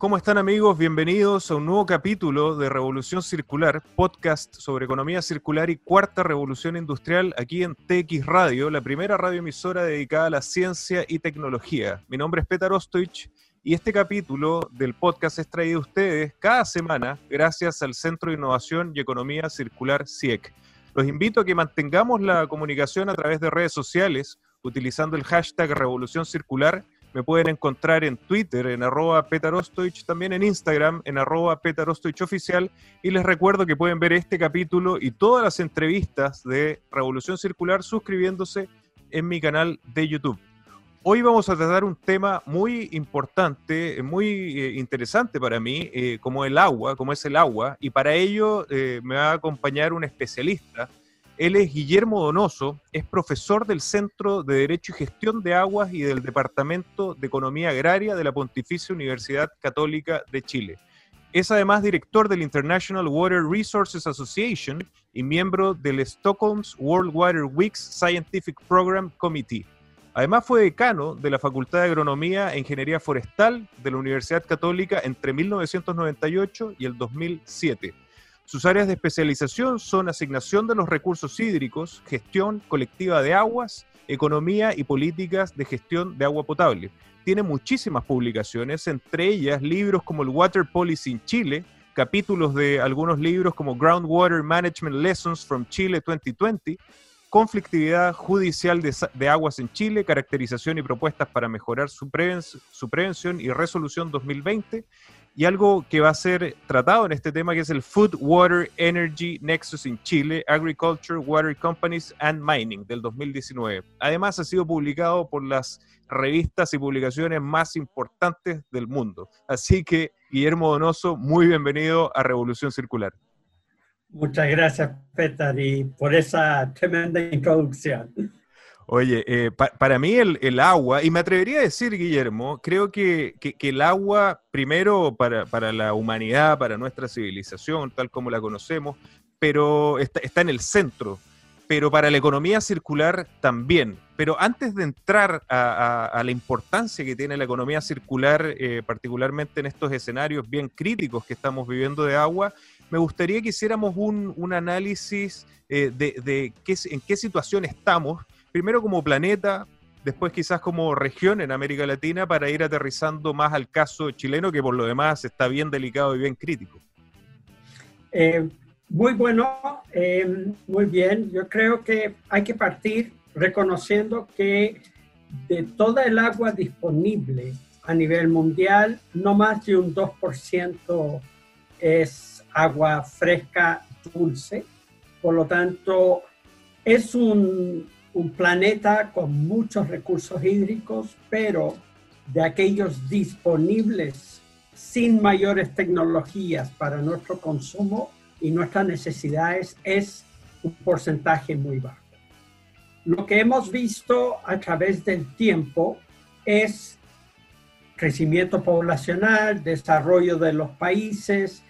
¿Cómo están amigos? Bienvenidos a un nuevo capítulo de Revolución Circular, podcast sobre economía circular y cuarta revolución industrial aquí en TX Radio, la primera radioemisora dedicada a la ciencia y tecnología. Mi nombre es Petar Ostoich y este capítulo del podcast es traído a ustedes cada semana gracias al Centro de Innovación y Economía Circular CIEC. Los invito a que mantengamos la comunicación a través de redes sociales utilizando el hashtag Revolución Circular me pueden encontrar en Twitter, en arroba petarostoich, también en Instagram, en arroba oficial. Y les recuerdo que pueden ver este capítulo y todas las entrevistas de Revolución Circular suscribiéndose en mi canal de YouTube. Hoy vamos a tratar un tema muy importante, muy eh, interesante para mí, eh, como el agua, como es el agua, y para ello eh, me va a acompañar un especialista él es Guillermo Donoso, es profesor del Centro de Derecho y Gestión de Aguas y del Departamento de Economía Agraria de la Pontificia Universidad Católica de Chile. Es además director del International Water Resources Association y miembro del Stockholm's World Water Weeks Scientific Program Committee. Además fue decano de la Facultad de Agronomía e Ingeniería Forestal de la Universidad Católica entre 1998 y el 2007 sus áreas de especialización son asignación de los recursos hídricos, gestión colectiva de aguas, economía y políticas de gestión de agua potable. Tiene muchísimas publicaciones, entre ellas libros como el Water Policy in Chile, capítulos de algunos libros como Groundwater Management Lessons from Chile 2020, conflictividad judicial de, aguas en Chile, caracterización y propuestas para mejorar su, prevención y resolución 2020 y algo que va a ser tratado en este tema que es el Food, Water, Energy Nexus in Chile, Agriculture, Water Companies and Mining del 2019. Además ha sido publicado por las revistas y publicaciones más importantes del mundo. Así que, Guillermo Donoso, muy bienvenido a Revolución Circular. Muchas gracias, Petar, y por esa tremenda introducción. Oye, eh, para mí el, agua, y me atrevería a decir, Guillermo, creo que, el agua, primero para, la humanidad, para nuestra civilización, tal como la conocemos, pero está, en el centro, pero para la economía circular también. Pero antes de entrar a, la importancia que tiene la economía circular, eh, particularmente en estos escenarios bien críticos que estamos viviendo de agua, me gustaría que hiciéramos un, análisis eh, de, qué, en qué situación estamos primero como planeta, después quizás como región en América Latina para ir aterrizando más al caso chileno que por lo demás está bien delicado y bien crítico. Eh, muy bueno, eh, muy bien. Yo creo que hay que partir reconociendo que de toda el agua disponible a nivel mundial, no más de un 2% es agua fresca dulce. Por lo tanto, es un, un planeta con muchos recursos hídricos, pero de aquellos disponibles sin mayores tecnologías para nuestro consumo y nuestras necesidades es un porcentaje muy bajo. Lo que hemos visto a través del tiempo es crecimiento poblacional, desarrollo de los países,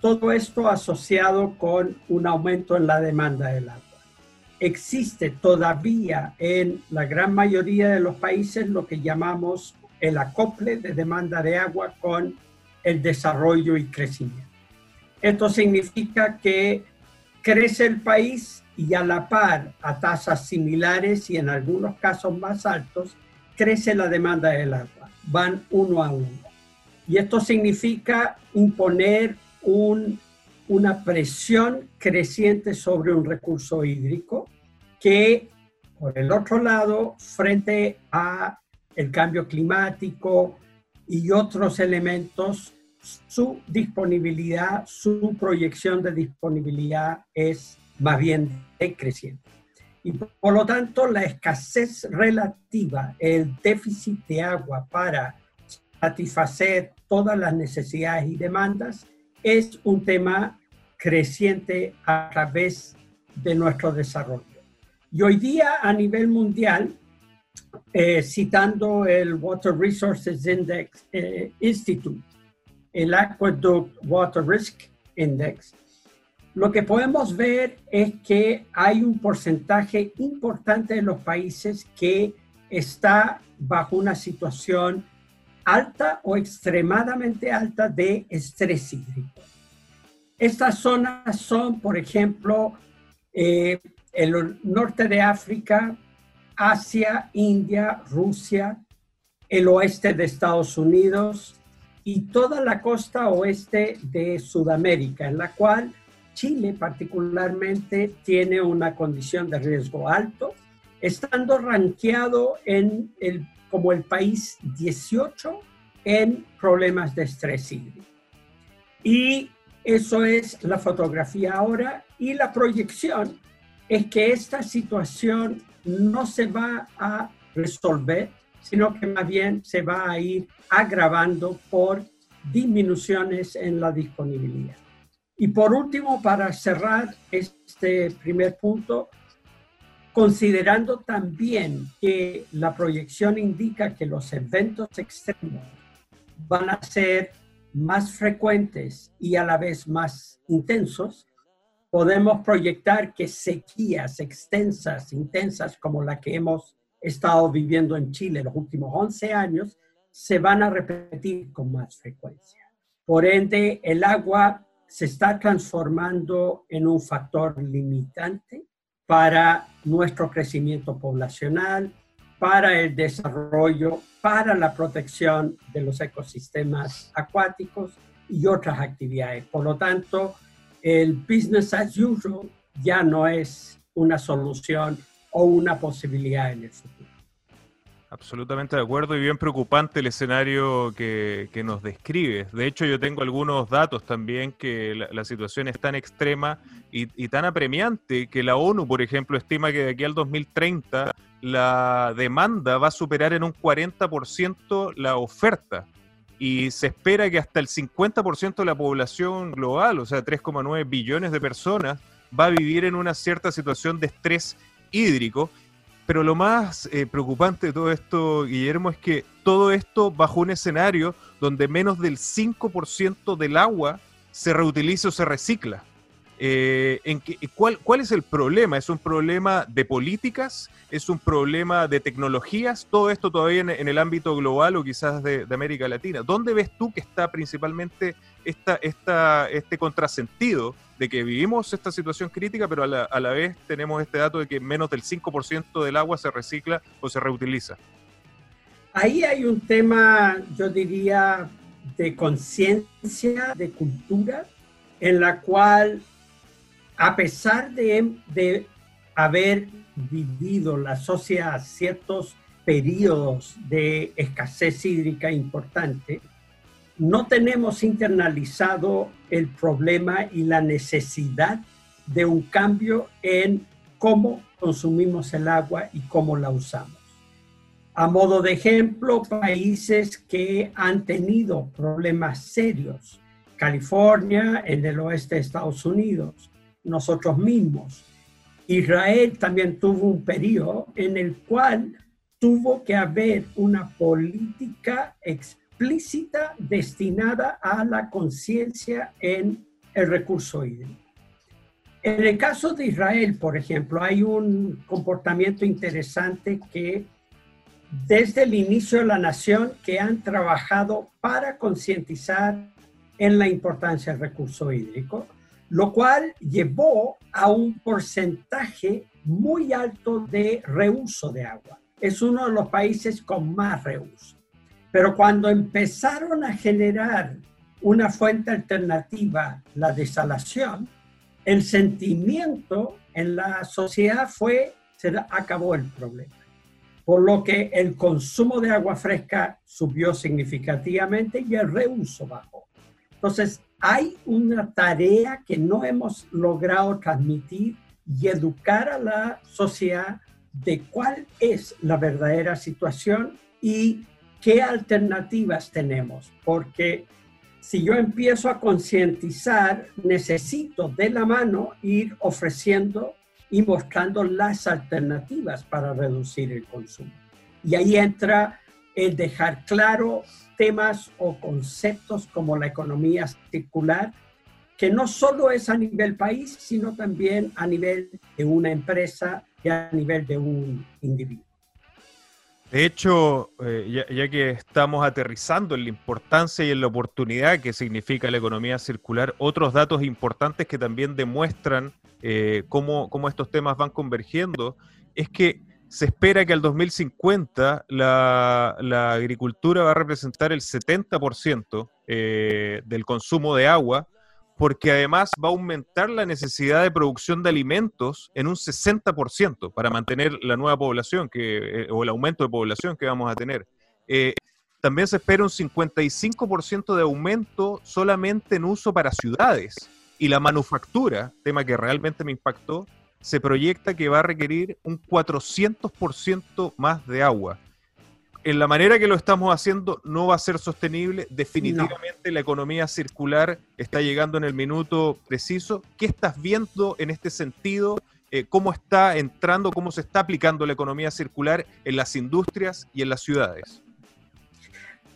todo esto asociado con un aumento en la demanda del agua existe todavía en la gran mayoría de los países lo que llamamos el acople de demanda de agua con el desarrollo y crecimiento. Esto significa que crece el país y a la par, a tasas similares y en algunos casos más altos, crece la demanda del agua. Van uno a uno. Y esto significa imponer un una presión creciente sobre un recurso hídrico que, por el otro lado, frente a el cambio climático y otros elementos, su disponibilidad, su proyección de disponibilidad es más bien decreciente. Y por lo tanto, la escasez relativa, el déficit de agua para satisfacer todas las necesidades y demandas es un tema creciente a través de nuestro desarrollo. Y hoy día a nivel mundial, eh, citando el Water Resources Index eh, Institute, el Aqueduct Water Risk Index, lo que podemos ver es que hay un porcentaje importante de los países que está bajo una situación alta o extremadamente alta de estrés hídrico. Estas zonas son, por ejemplo, eh, el norte de África, Asia, India, Rusia, el oeste de Estados Unidos y toda la costa oeste de Sudamérica, en la cual Chile particularmente tiene una condición de riesgo alto, estando rankeado en el, como el país 18 en problemas de estrés hídrico. Y eso es la fotografía ahora y la proyección es que esta situación no se va a resolver, sino que más bien se va a ir agravando por disminuciones en la disponibilidad. Y por último, para cerrar este primer punto, considerando también que la proyección indica que los eventos extremos van a ser más frecuentes y a la vez más intensos, podemos proyectar que sequías extensas, intensas como la que hemos estado viviendo en Chile los últimos 11 años, se van a repetir con más frecuencia. Por ende, el agua se está transformando en un factor limitante para nuestro crecimiento poblacional, para el desarrollo, para la protección de los ecosistemas acuáticos y otras actividades. Por lo tanto, el business as usual ya no es una solución o una posibilidad en el futuro. Absolutamente de acuerdo y bien preocupante el escenario que, nos describes. De hecho, yo tengo algunos datos también que la, situación es tan extrema y, y, tan apremiante que la ONU, por ejemplo, estima que de aquí al 2030 la demanda va a superar en un 40% la oferta y se espera que hasta el 50% de la población global, o sea, 3,9 billones de personas, va a vivir en una cierta situación de estrés hídrico. Pero lo más eh, preocupante de todo esto, Guillermo, es que todo esto bajo un escenario donde menos del 5% del agua se reutiliza o se recicla. Eh, en ¿cuál, ¿Cuál es el problema? ¿Es un problema de políticas? ¿Es un problema de tecnologías? Todo esto todavía en, el ámbito global o quizás de, América Latina. ¿Dónde ves tú que está principalmente esta, este contrasentido de que vivimos esta situación crítica, pero a la, a la vez tenemos este dato de que menos del 5% del agua se recicla o se reutiliza? Ahí hay un tema, yo diría, de conciencia, de cultura, en la cual a pesar de, haber vivido la sociedad ciertos periodos de escasez hídrica importante, no tenemos internalizado el problema y la necesidad de un cambio en cómo consumimos el agua y cómo la usamos. A modo de ejemplo, países que han tenido problemas serios, California, en el oeste de Estados Unidos, nosotros mismos. Israel también tuvo un periodo en el cual tuvo que haber una política explícita destinada a la conciencia en el recurso hídrico. En el caso de Israel, por ejemplo, hay un comportamiento interesante que desde el inicio de la nación que han trabajado para concientizar en la importancia del recurso hídrico lo cual llevó a un porcentaje muy alto de reuso de agua. Es uno de los países con más reuso. Pero cuando empezaron a generar una fuente alternativa, la desalación, el sentimiento en la sociedad fue, se acabó el problema. Por lo que el consumo de agua fresca subió significativamente y el reuso bajó. Entonces, hay una tarea que no hemos logrado transmitir y educar a la sociedad de cuál es la verdadera situación y qué alternativas tenemos, porque si yo empiezo a concientizar, necesito de la mano ir ofreciendo y mostrando las alternativas para reducir el consumo. Y ahí entra el dejar claro temas o conceptos como la economía circular, que no solo es a nivel país, sino también a nivel de una empresa y a nivel de un individuo. De hecho, eh, ya, que estamos aterrizando en la importancia y en la oportunidad que significa la economía circular, otros datos importantes que también demuestran eh, cómo, estos temas van convergiendo, es que se espera que al 2050 la, agricultura va a representar el 70% eh, del consumo de agua, porque además va a aumentar la necesidad de producción de alimentos en un 60% para mantener la nueva población que, eh, o el aumento de población que vamos a tener. Eh, también se espera un 55% de aumento solamente en uso para ciudades. Y la manufactura, tema que realmente me impactó, se proyecta que va a requerir un 400% más de agua en la manera que lo estamos haciendo no va a ser sostenible. Definitivamente la economía circular está llegando en el minuto preciso. ¿Qué estás viendo en este sentido? Eh, ¿Cómo está entrando, cómo se está aplicando la economía circular en las industrias y en las ciudades?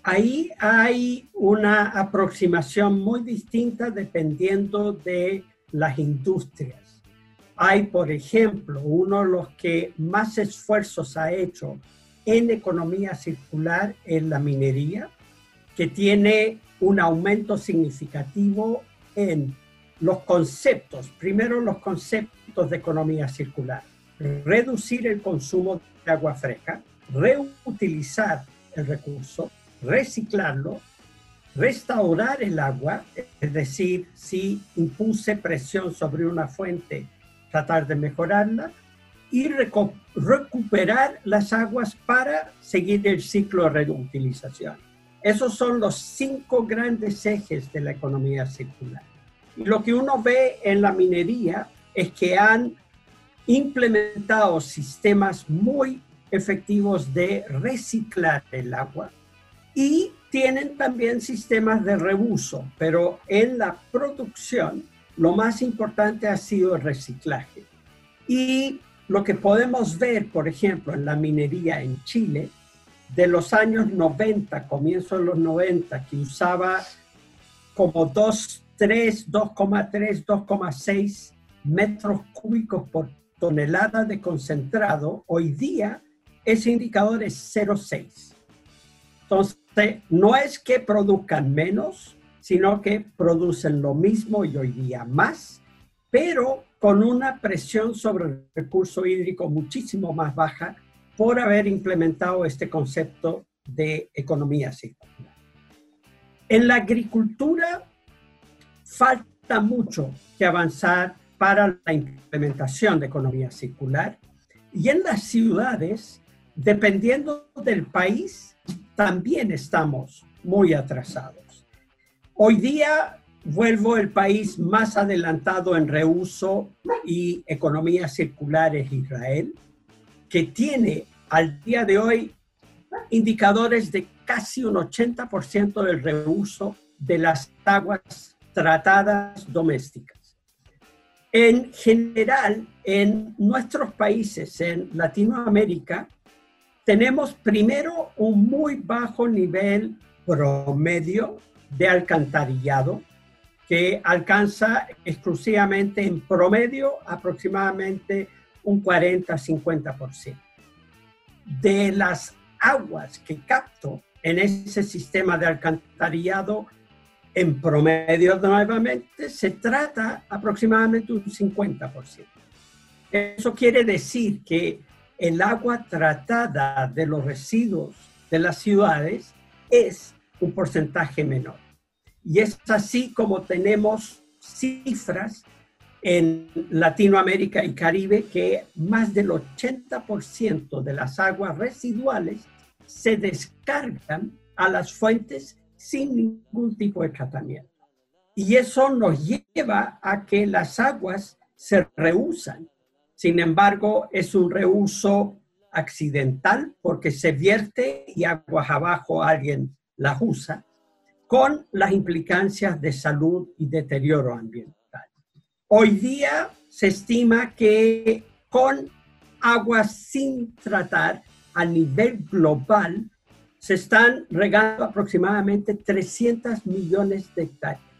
Ahí hay una aproximación muy distinta dependiendo de las industrias. Hay, por ejemplo, uno de los que más esfuerzos ha hecho en economía circular en la minería, que tiene un aumento significativo en los conceptos, primero los conceptos de economía circular, reducir el consumo de agua fresca, reutilizar el recurso, reciclarlo, restaurar el agua, es decir, si impuse presión sobre una fuente, tratar de mejorarla, y recuperar las aguas para seguir el ciclo de reutilización. Esos son los cinco grandes ejes de la economía circular. Y lo que uno ve en la minería es que han implementado sistemas muy efectivos de reciclar el agua y tienen también sistemas de reuso, pero en la producción lo más importante ha sido el reciclaje. Y lo que podemos ver, por ejemplo, en la minería en Chile, de los años 90, comienzo de los 90, que usaba como 2,3, 2,3, 2,6 metros cúbicos por tonelada de concentrado, hoy día ese indicador es 0,6. Entonces, no es que produzcan menos, sino que producen lo mismo y hoy día más, pero con una presión sobre el recurso hídrico muchísimo más baja por haber implementado este concepto de economía circular. En la agricultura falta mucho que avanzar para la implementación de economía circular y en las ciudades, dependiendo del país, también estamos muy atrasados. Hoy día vuelvo el país más adelantado en reuso y economía circular es Israel, que tiene al día de hoy indicadores de casi un 80% del reuso de las aguas tratadas domésticas. En general, en nuestros países, en Latinoamérica, tenemos primero un muy bajo nivel promedio de alcantarillado, que alcanza exclusivamente en promedio aproximadamente un 40-50%. De las aguas que capto en ese sistema de alcantarillado, en promedio nuevamente, se trata aproximadamente un 50%. Eso quiere decir que el agua tratada de los residuos de las ciudades es un porcentaje menor. Y es así como tenemos cifras en Latinoamérica y Caribe que más del 80% de las aguas residuales se descargan a las fuentes sin ningún tipo de tratamiento. Y eso nos lleva a que las aguas se reusan. Sin embargo, es un reuso accidental porque se vierte y aguas abajo alguien las usa con las implicancias de salud y deterioro ambiental. Hoy día se estima que con aguas sin tratar a nivel global se están regando aproximadamente 300 millones de hectáreas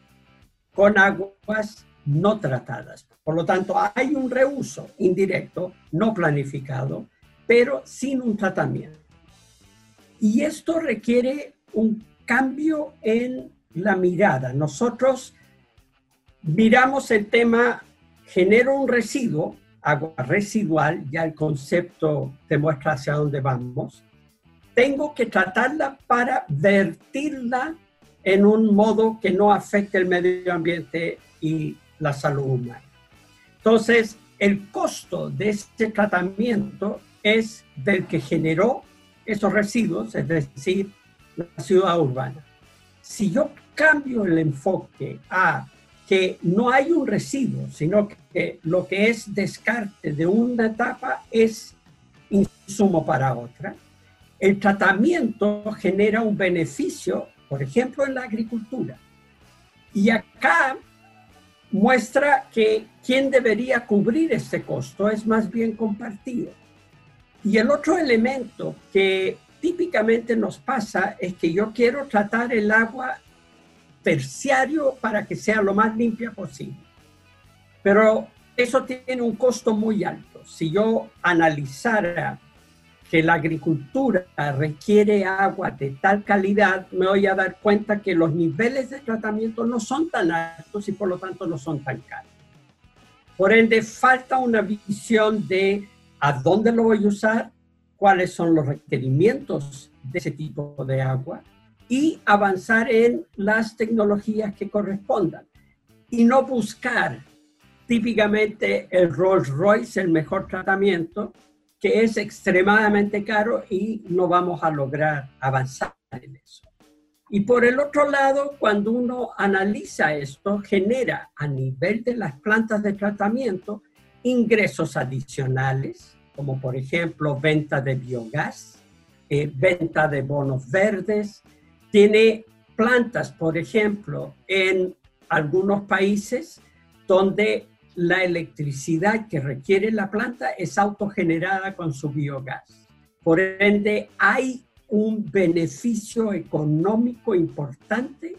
con aguas no tratadas. Por lo tanto, hay un reuso indirecto, no planificado, pero sin un tratamiento. Y esto requiere un cambio en la mirada. Nosotros miramos el tema, genero un residuo, agua residual, ya el concepto demuestra hacia dónde vamos. Tengo que tratarla para vertirla en un modo que no afecte el medio ambiente y la salud humana. Entonces, el costo de este tratamiento es del que generó esos residuos, es decir, la ciudad urbana. Si yo cambio el enfoque a que no hay un residuo, sino que lo que es descarte de una etapa es insumo para otra, el tratamiento genera un beneficio, por ejemplo, en la agricultura. Y acá muestra que quien debería cubrir este costo es más bien compartido. Y el otro elemento que típicamente nos pasa es que yo quiero tratar el agua terciario para que sea lo más limpia posible. Pero eso tiene un costo muy alto. Si yo analizara que la agricultura requiere agua de tal calidad, me voy a dar cuenta que los niveles de tratamiento no son tan altos y por lo tanto no son tan caros. Por ende, falta una visión de a dónde lo voy a usar, cuáles son los requerimientos de ese tipo de agua y avanzar en las tecnologías que correspondan y no buscar típicamente el Rolls Royce, el mejor tratamiento, que es extremadamente caro y no vamos a lograr avanzar en eso. Y por el otro lado, cuando uno analiza esto, genera a nivel de las plantas de tratamiento ingresos adicionales, como por ejemplo venta de biogás, eh, venta de bonos verdes, tiene plantas, por ejemplo, en algunos países donde la electricidad que requiere la planta es autogenerada con su biogás. Por ende, hay un beneficio económico importante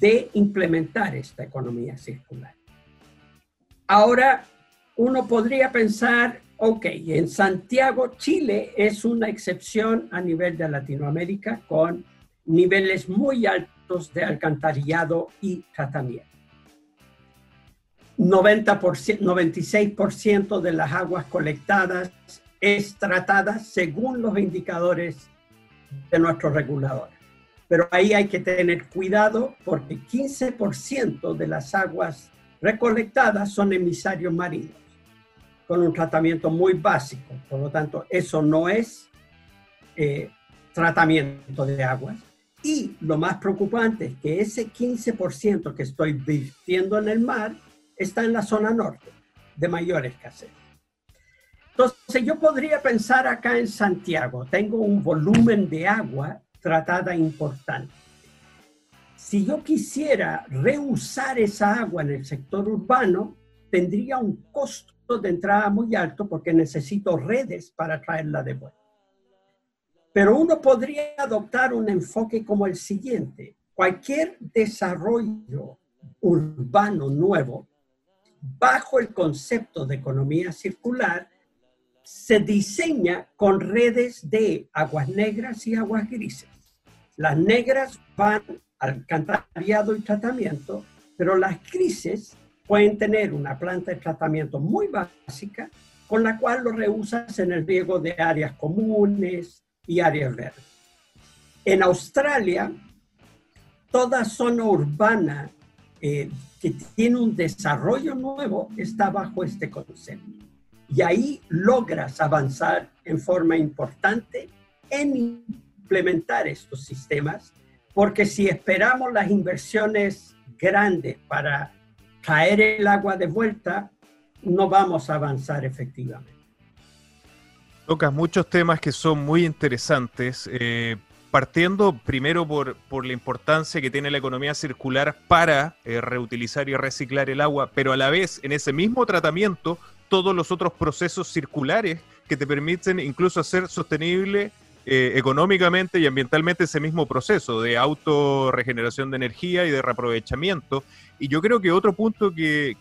de implementar esta economía circular. Ahora, uno podría pensar, ok, en Santiago, Chile es una excepción a nivel de Latinoamérica con niveles muy altos de alcantarillado y tratamiento. 90%, 96% de las aguas colectadas es tratada según los indicadores de nuestro regulador. Pero ahí hay que tener cuidado porque 15% de las aguas recolectadas son emisarios marinos con un tratamiento muy básico. Por lo tanto, eso no es eh, tratamiento de aguas. Y lo más preocupante es que ese 15% que estoy virtiendo en el mar está en la zona norte, de mayor escasez. Entonces, yo podría pensar acá en Santiago, tengo un volumen de agua tratada importante. Si yo quisiera reusar esa agua en el sector urbano, tendría un costo de entrada muy alto porque necesito redes para traerla de vuelta. Pero uno podría adoptar un enfoque como el siguiente. Cualquier desarrollo urbano nuevo, bajo el concepto de economía circular, se diseña con redes de aguas negras y aguas grises. Las negras van al alcantarillado y tratamiento, pero las grises pueden tener una planta de tratamiento muy básica con la cual lo reusas en el riego de áreas comunes y áreas verdes. En Australia, toda zona urbana eh, que tiene un desarrollo nuevo está bajo este concepto. Y ahí logras avanzar en forma importante en implementar estos sistemas, porque si esperamos las inversiones grandes para caer el agua de vuelta, no vamos a avanzar efectivamente. Tocas muchos temas que son muy interesantes, eh, partiendo primero por, por, la importancia que tiene la economía circular para eh, reutilizar y reciclar el agua, pero a la vez en ese mismo tratamiento todos los otros procesos circulares que te permiten incluso hacer sostenible eh, económicamente y ambientalmente ese mismo proceso de autorregeneración de energía y de reaprovechamiento. Y yo creo que otro punto que,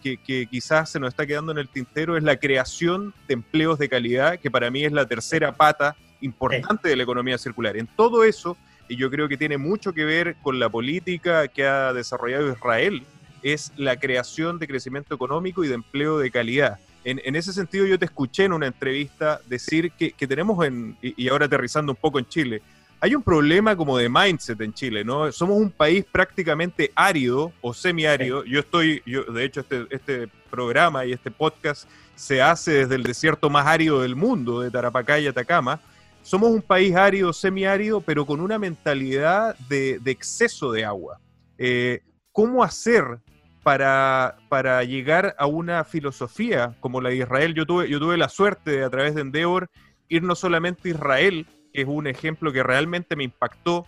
quizás se nos está quedando en el tintero es la creación de empleos de calidad, que para mí es la tercera pata importante de la economía circular. En todo eso, y yo creo que tiene mucho que ver con la política que ha desarrollado Israel, es la creación de crecimiento económico y de empleo de calidad. En, ese sentido, yo te escuché en una entrevista decir que, tenemos, en, y ahora aterrizando un poco en Chile, hay un problema como de mindset en Chile, ¿no? Somos un país prácticamente árido o semiárido. Yo estoy, yo, de hecho, este, este programa y este podcast se hace desde el desierto más árido del mundo, de Tarapacá y Atacama. Somos un país árido, semiárido, pero con una mentalidad de, exceso de agua. Eh, ¿Cómo hacer para, para llegar a una filosofía como la de Israel? Yo tuve, yo tuve la suerte de, a través de Endeavor, ir no solamente a Israel, que es un ejemplo que realmente me impactó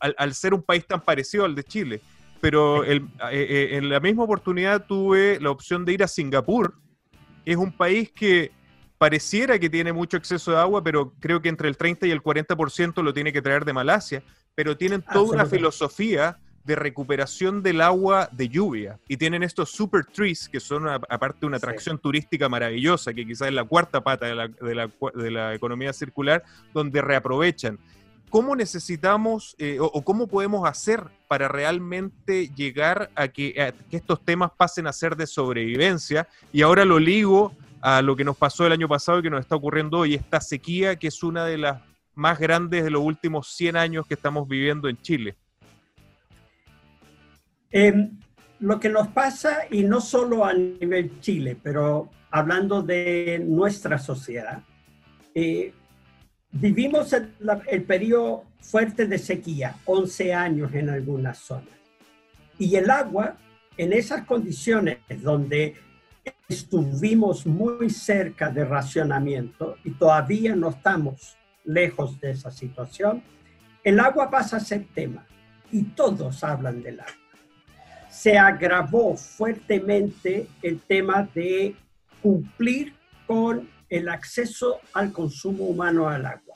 al, ser un país tan parecido al de Chile. Pero eh, eh, en la misma oportunidad tuve la opción de ir a Singapur. Es un país que pareciera que tiene mucho exceso de agua, pero creo que entre el 30 y el 40% lo tiene que traer de Malasia. Pero tienen toda una filosofía de recuperación del agua de lluvia. Y tienen estos super trees, que son aparte una atracción turística maravillosa, que quizás es la cuarta pata de la, de la, de la economía circular, donde reaprovechan. ¿Cómo necesitamos eh, o, cómo podemos hacer para realmente llegar a que, a que estos temas pasen a ser de sobrevivencia? Y ahora lo ligo a lo que nos pasó el año pasado y que nos está ocurriendo hoy, esta sequía que es una de las más grandes de los últimos 100 años que estamos viviendo en Chile. Em, lo que nos pasa, y no solo a nivel Chile, pero hablando de nuestra sociedad, eh, vivimos el, el, periodo fuerte de sequía, 11 años en algunas zonas. Y el agua, en esas condiciones donde estuvimos muy cerca de racionamiento y todavía no estamos lejos de esa situación, el agua pasa a ser tema y todos hablan del agua se agravó fuertemente el tema de cumplir con el acceso al consumo humano al agua.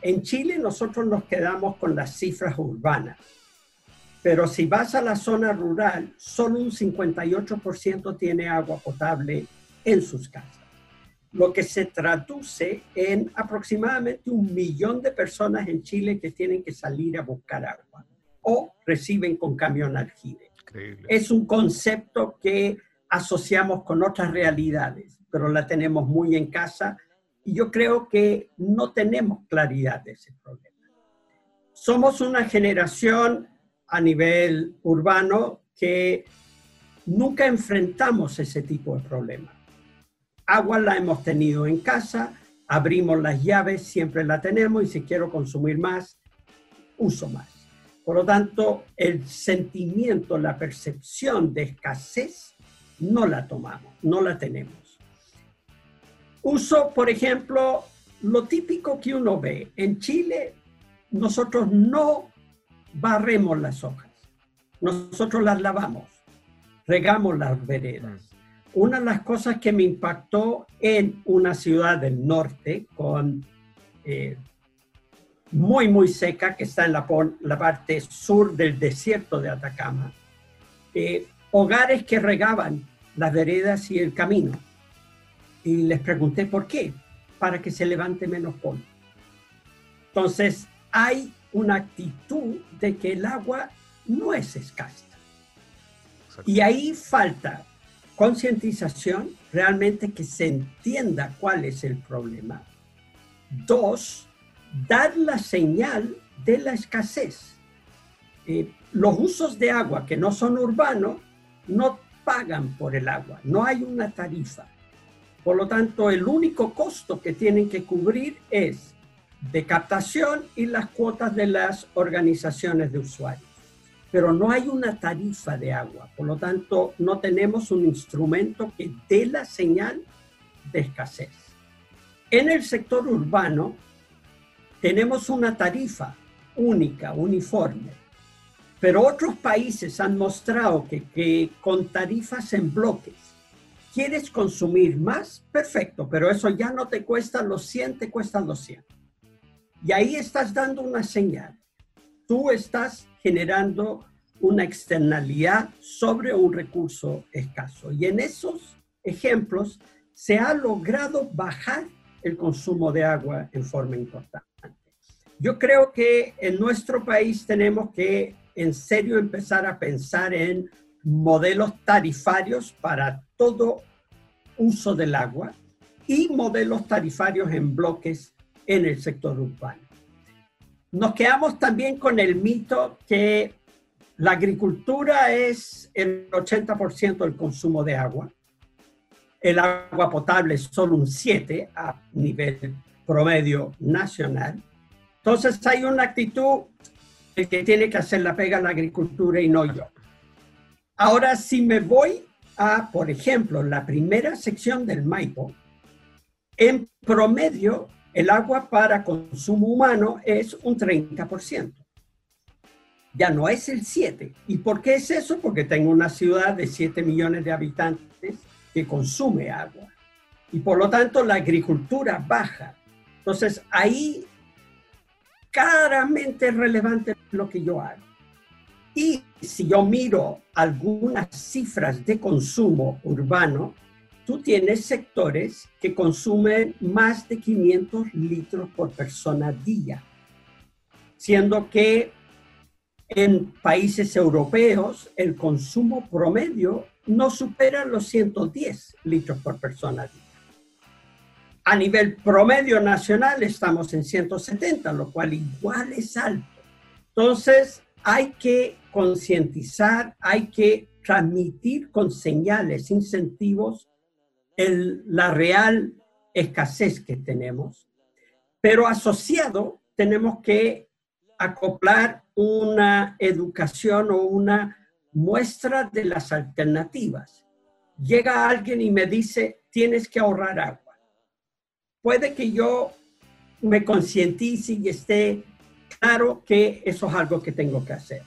En Chile nosotros nos quedamos con las cifras urbanas, pero si vas a la zona rural, solo un 58% tiene agua potable en sus casas, lo que se traduce en aproximadamente un millón de personas en Chile que tienen que salir a buscar agua o reciben con camión aljibe. Es un concepto que asociamos con otras realidades, pero la tenemos muy en casa y yo creo que no tenemos claridad de ese problema. Somos una generación a nivel urbano que nunca enfrentamos ese tipo de problemas. Agua la hemos tenido en casa, abrimos las llaves, siempre la tenemos y si quiero consumir más, uso más. Por lo tanto, el sentimiento, la percepción de escasez, no la tomamos, no la tenemos. Uso, por ejemplo, lo típico que uno ve. En Chile, nosotros no barremos las hojas, nosotros las lavamos, regamos las veredas. Mm. Una de las cosas que me impactó en una ciudad del norte con eh, muy, muy seca, que está en la, la parte sur del desierto de Atacama. Eh, hogares que regaban las veredas y el camino. Y les pregunté por qué, para que se levante menos polvo. Entonces, hay una actitud de que el agua no es escasa. Y ahí falta concientización, realmente que se entienda cuál es el problema. Dos, dar la señal de la escasez. Eh, los usos de agua que no son urbanos no pagan por el agua, no hay una tarifa. Por lo tanto, el único costo que tienen que cubrir es de captación y las cuotas de las organizaciones de usuarios. Pero no hay una tarifa de agua, por lo tanto, no tenemos un instrumento que dé la señal de escasez. En el sector urbano, tenemos una tarifa única, uniforme, pero otros países han mostrado que, con tarifas en bloques, quieres consumir más, perfecto, pero eso ya no te cuesta los 100, te cuesta los 100. Y ahí estás dando una señal. Tú estás generando una externalidad sobre un recurso escaso. Y en esos ejemplos se ha logrado bajar el consumo de agua en forma importante. Yo creo que en nuestro país tenemos que en serio empezar a pensar en modelos tarifarios para todo uso del agua y modelos tarifarios en bloques en el sector urbano. Nos quedamos también con el mito que la agricultura es el 80% del consumo de agua. El agua potable es solo un 7% a nivel promedio nacional. Entonces hay una actitud el que tiene que hacer la pega la agricultura y no yo. Ahora, si me voy a, por ejemplo, la primera sección del Maipo, en promedio el agua para consumo humano es un 30%. Ya no es el 7. ¿Y por qué es eso? Porque tengo una ciudad de 7 millones de habitantes que consume agua. Y por lo tanto la agricultura baja. Entonces ahí claramente relevante lo que yo hago. Y si yo miro algunas cifras de consumo urbano, tú tienes sectores que consumen más de 500 litros por persona día, siendo que en países europeos el consumo promedio no supera los 110 litros por persona día. A nivel promedio nacional estamos en 170, lo cual igual es alto. Entonces, hay que concientizar, hay que transmitir con señales, incentivos, la real escasez que tenemos, pero asociado tenemos que acoplar una educación o una muestra de las alternativas. Llega alguien y me dice, tienes que ahorrar agua puede que yo me concientice y esté claro que eso es algo que tengo que hacer.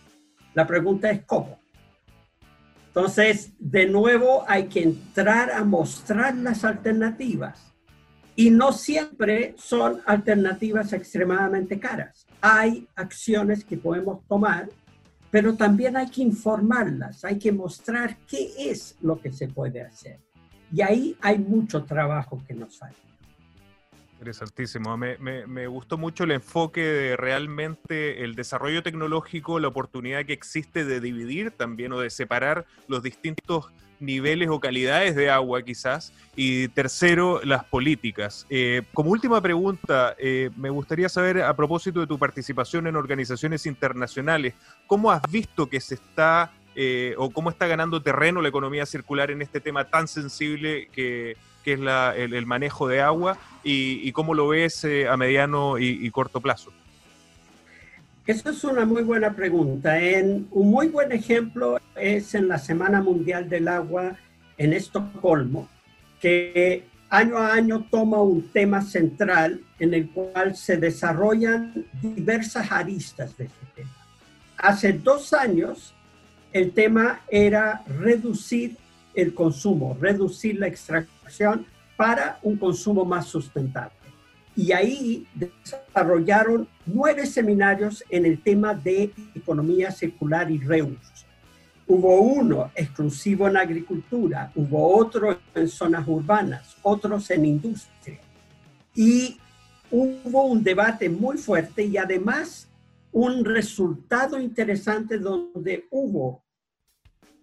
La pregunta es cómo. Entonces, de nuevo, hay que entrar a mostrar las alternativas. Y no siempre son alternativas extremadamente caras. Hay acciones que podemos tomar, pero también hay que informarlas, hay que mostrar qué es lo que se puede hacer. Y ahí hay mucho trabajo que nos falta. Interesantísimo. Me, me, gustó mucho el enfoque de realmente el desarrollo tecnológico, la oportunidad que existe de dividir también o de separar los distintos niveles o calidades de agua quizás. Y tercero, las políticas. Eh, como última pregunta, eh, me gustaría saber a propósito de tu participación en organizaciones internacionales, ¿cómo has visto que se está eh, o cómo está ganando terreno la economía circular en este tema tan sensible que que es el, manejo de agua y, cómo lo ves eh, a mediano y, corto plazo. Esa es una muy buena pregunta. En, un muy buen ejemplo es en la Semana Mundial del Agua en Estocolmo, que año a año toma un tema central en el cual se desarrollan diversas aristas de este tema. Hace dos años el tema era reducir el consumo, reducir la extracción para un consumo más sustentable. Y ahí desarrollaron nueve seminarios en el tema de economía circular y reus. Hubo uno exclusivo en agricultura, hubo otro en zonas urbanas, otros en industria. Y hubo un debate muy fuerte y además un resultado interesante donde hubo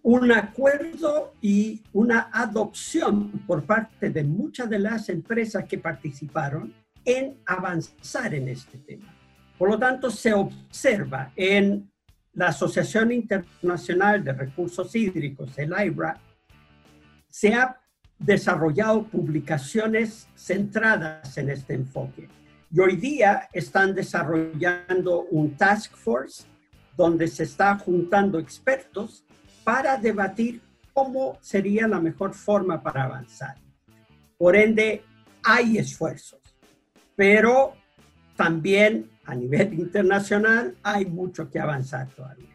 un acuerdo y una adopción por parte de muchas de las empresas que participaron en avanzar en este tema. Por lo tanto, se observa en la Asociación Internacional de Recursos Hídricos, el IBRA, se ha desarrollado publicaciones centradas en este enfoque. Y hoy día están desarrollando un task force donde se está juntando expertos para debatir cómo sería la mejor forma para avanzar. Por ende, hay esfuerzos, pero también a nivel internacional hay mucho que avanzar todavía.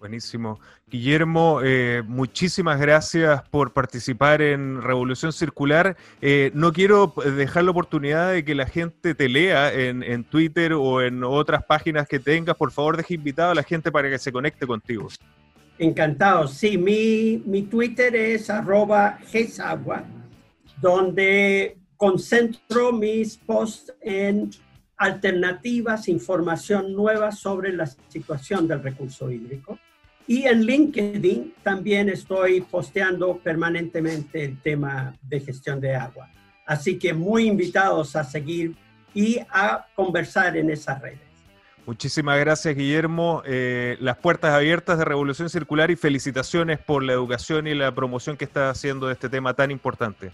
Buenísimo. Guillermo, eh, muchísimas gracias por participar en Revolución Circular. Eh, no quiero dejar la oportunidad de que la gente te lea en, en, Twitter o en otras páginas que tengas. Por favor, deje invitado a la gente para que se conecte contigo. Encantado. Sí, mi, mi Twitter es arroba gesagua, donde concentro mis posts en alternativas, información nueva sobre la situación del recurso hídrico. Y en LinkedIn también estoy posteando permanentemente el tema de gestión de agua. Así que muy invitados a seguir y a conversar en esas redes. Muchísimas gracias, Guillermo. Eh, las puertas abiertas de Revolución Circular y felicitaciones por la educación y la promoción que está haciendo de este tema tan importante.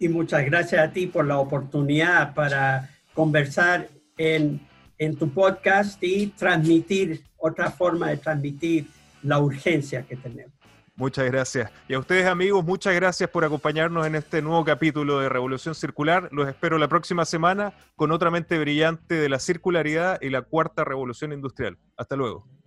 Y muchas gracias a ti por la oportunidad para conversar en, en tu podcast y transmitir otra forma de transmitir la urgencia que tenemos. Muchas gracias. Y a ustedes amigos, muchas gracias por acompañarnos en este nuevo capítulo de Revolución Circular. Los espero la próxima semana con otra mente brillante de la circularidad y la cuarta revolución industrial. Hasta luego.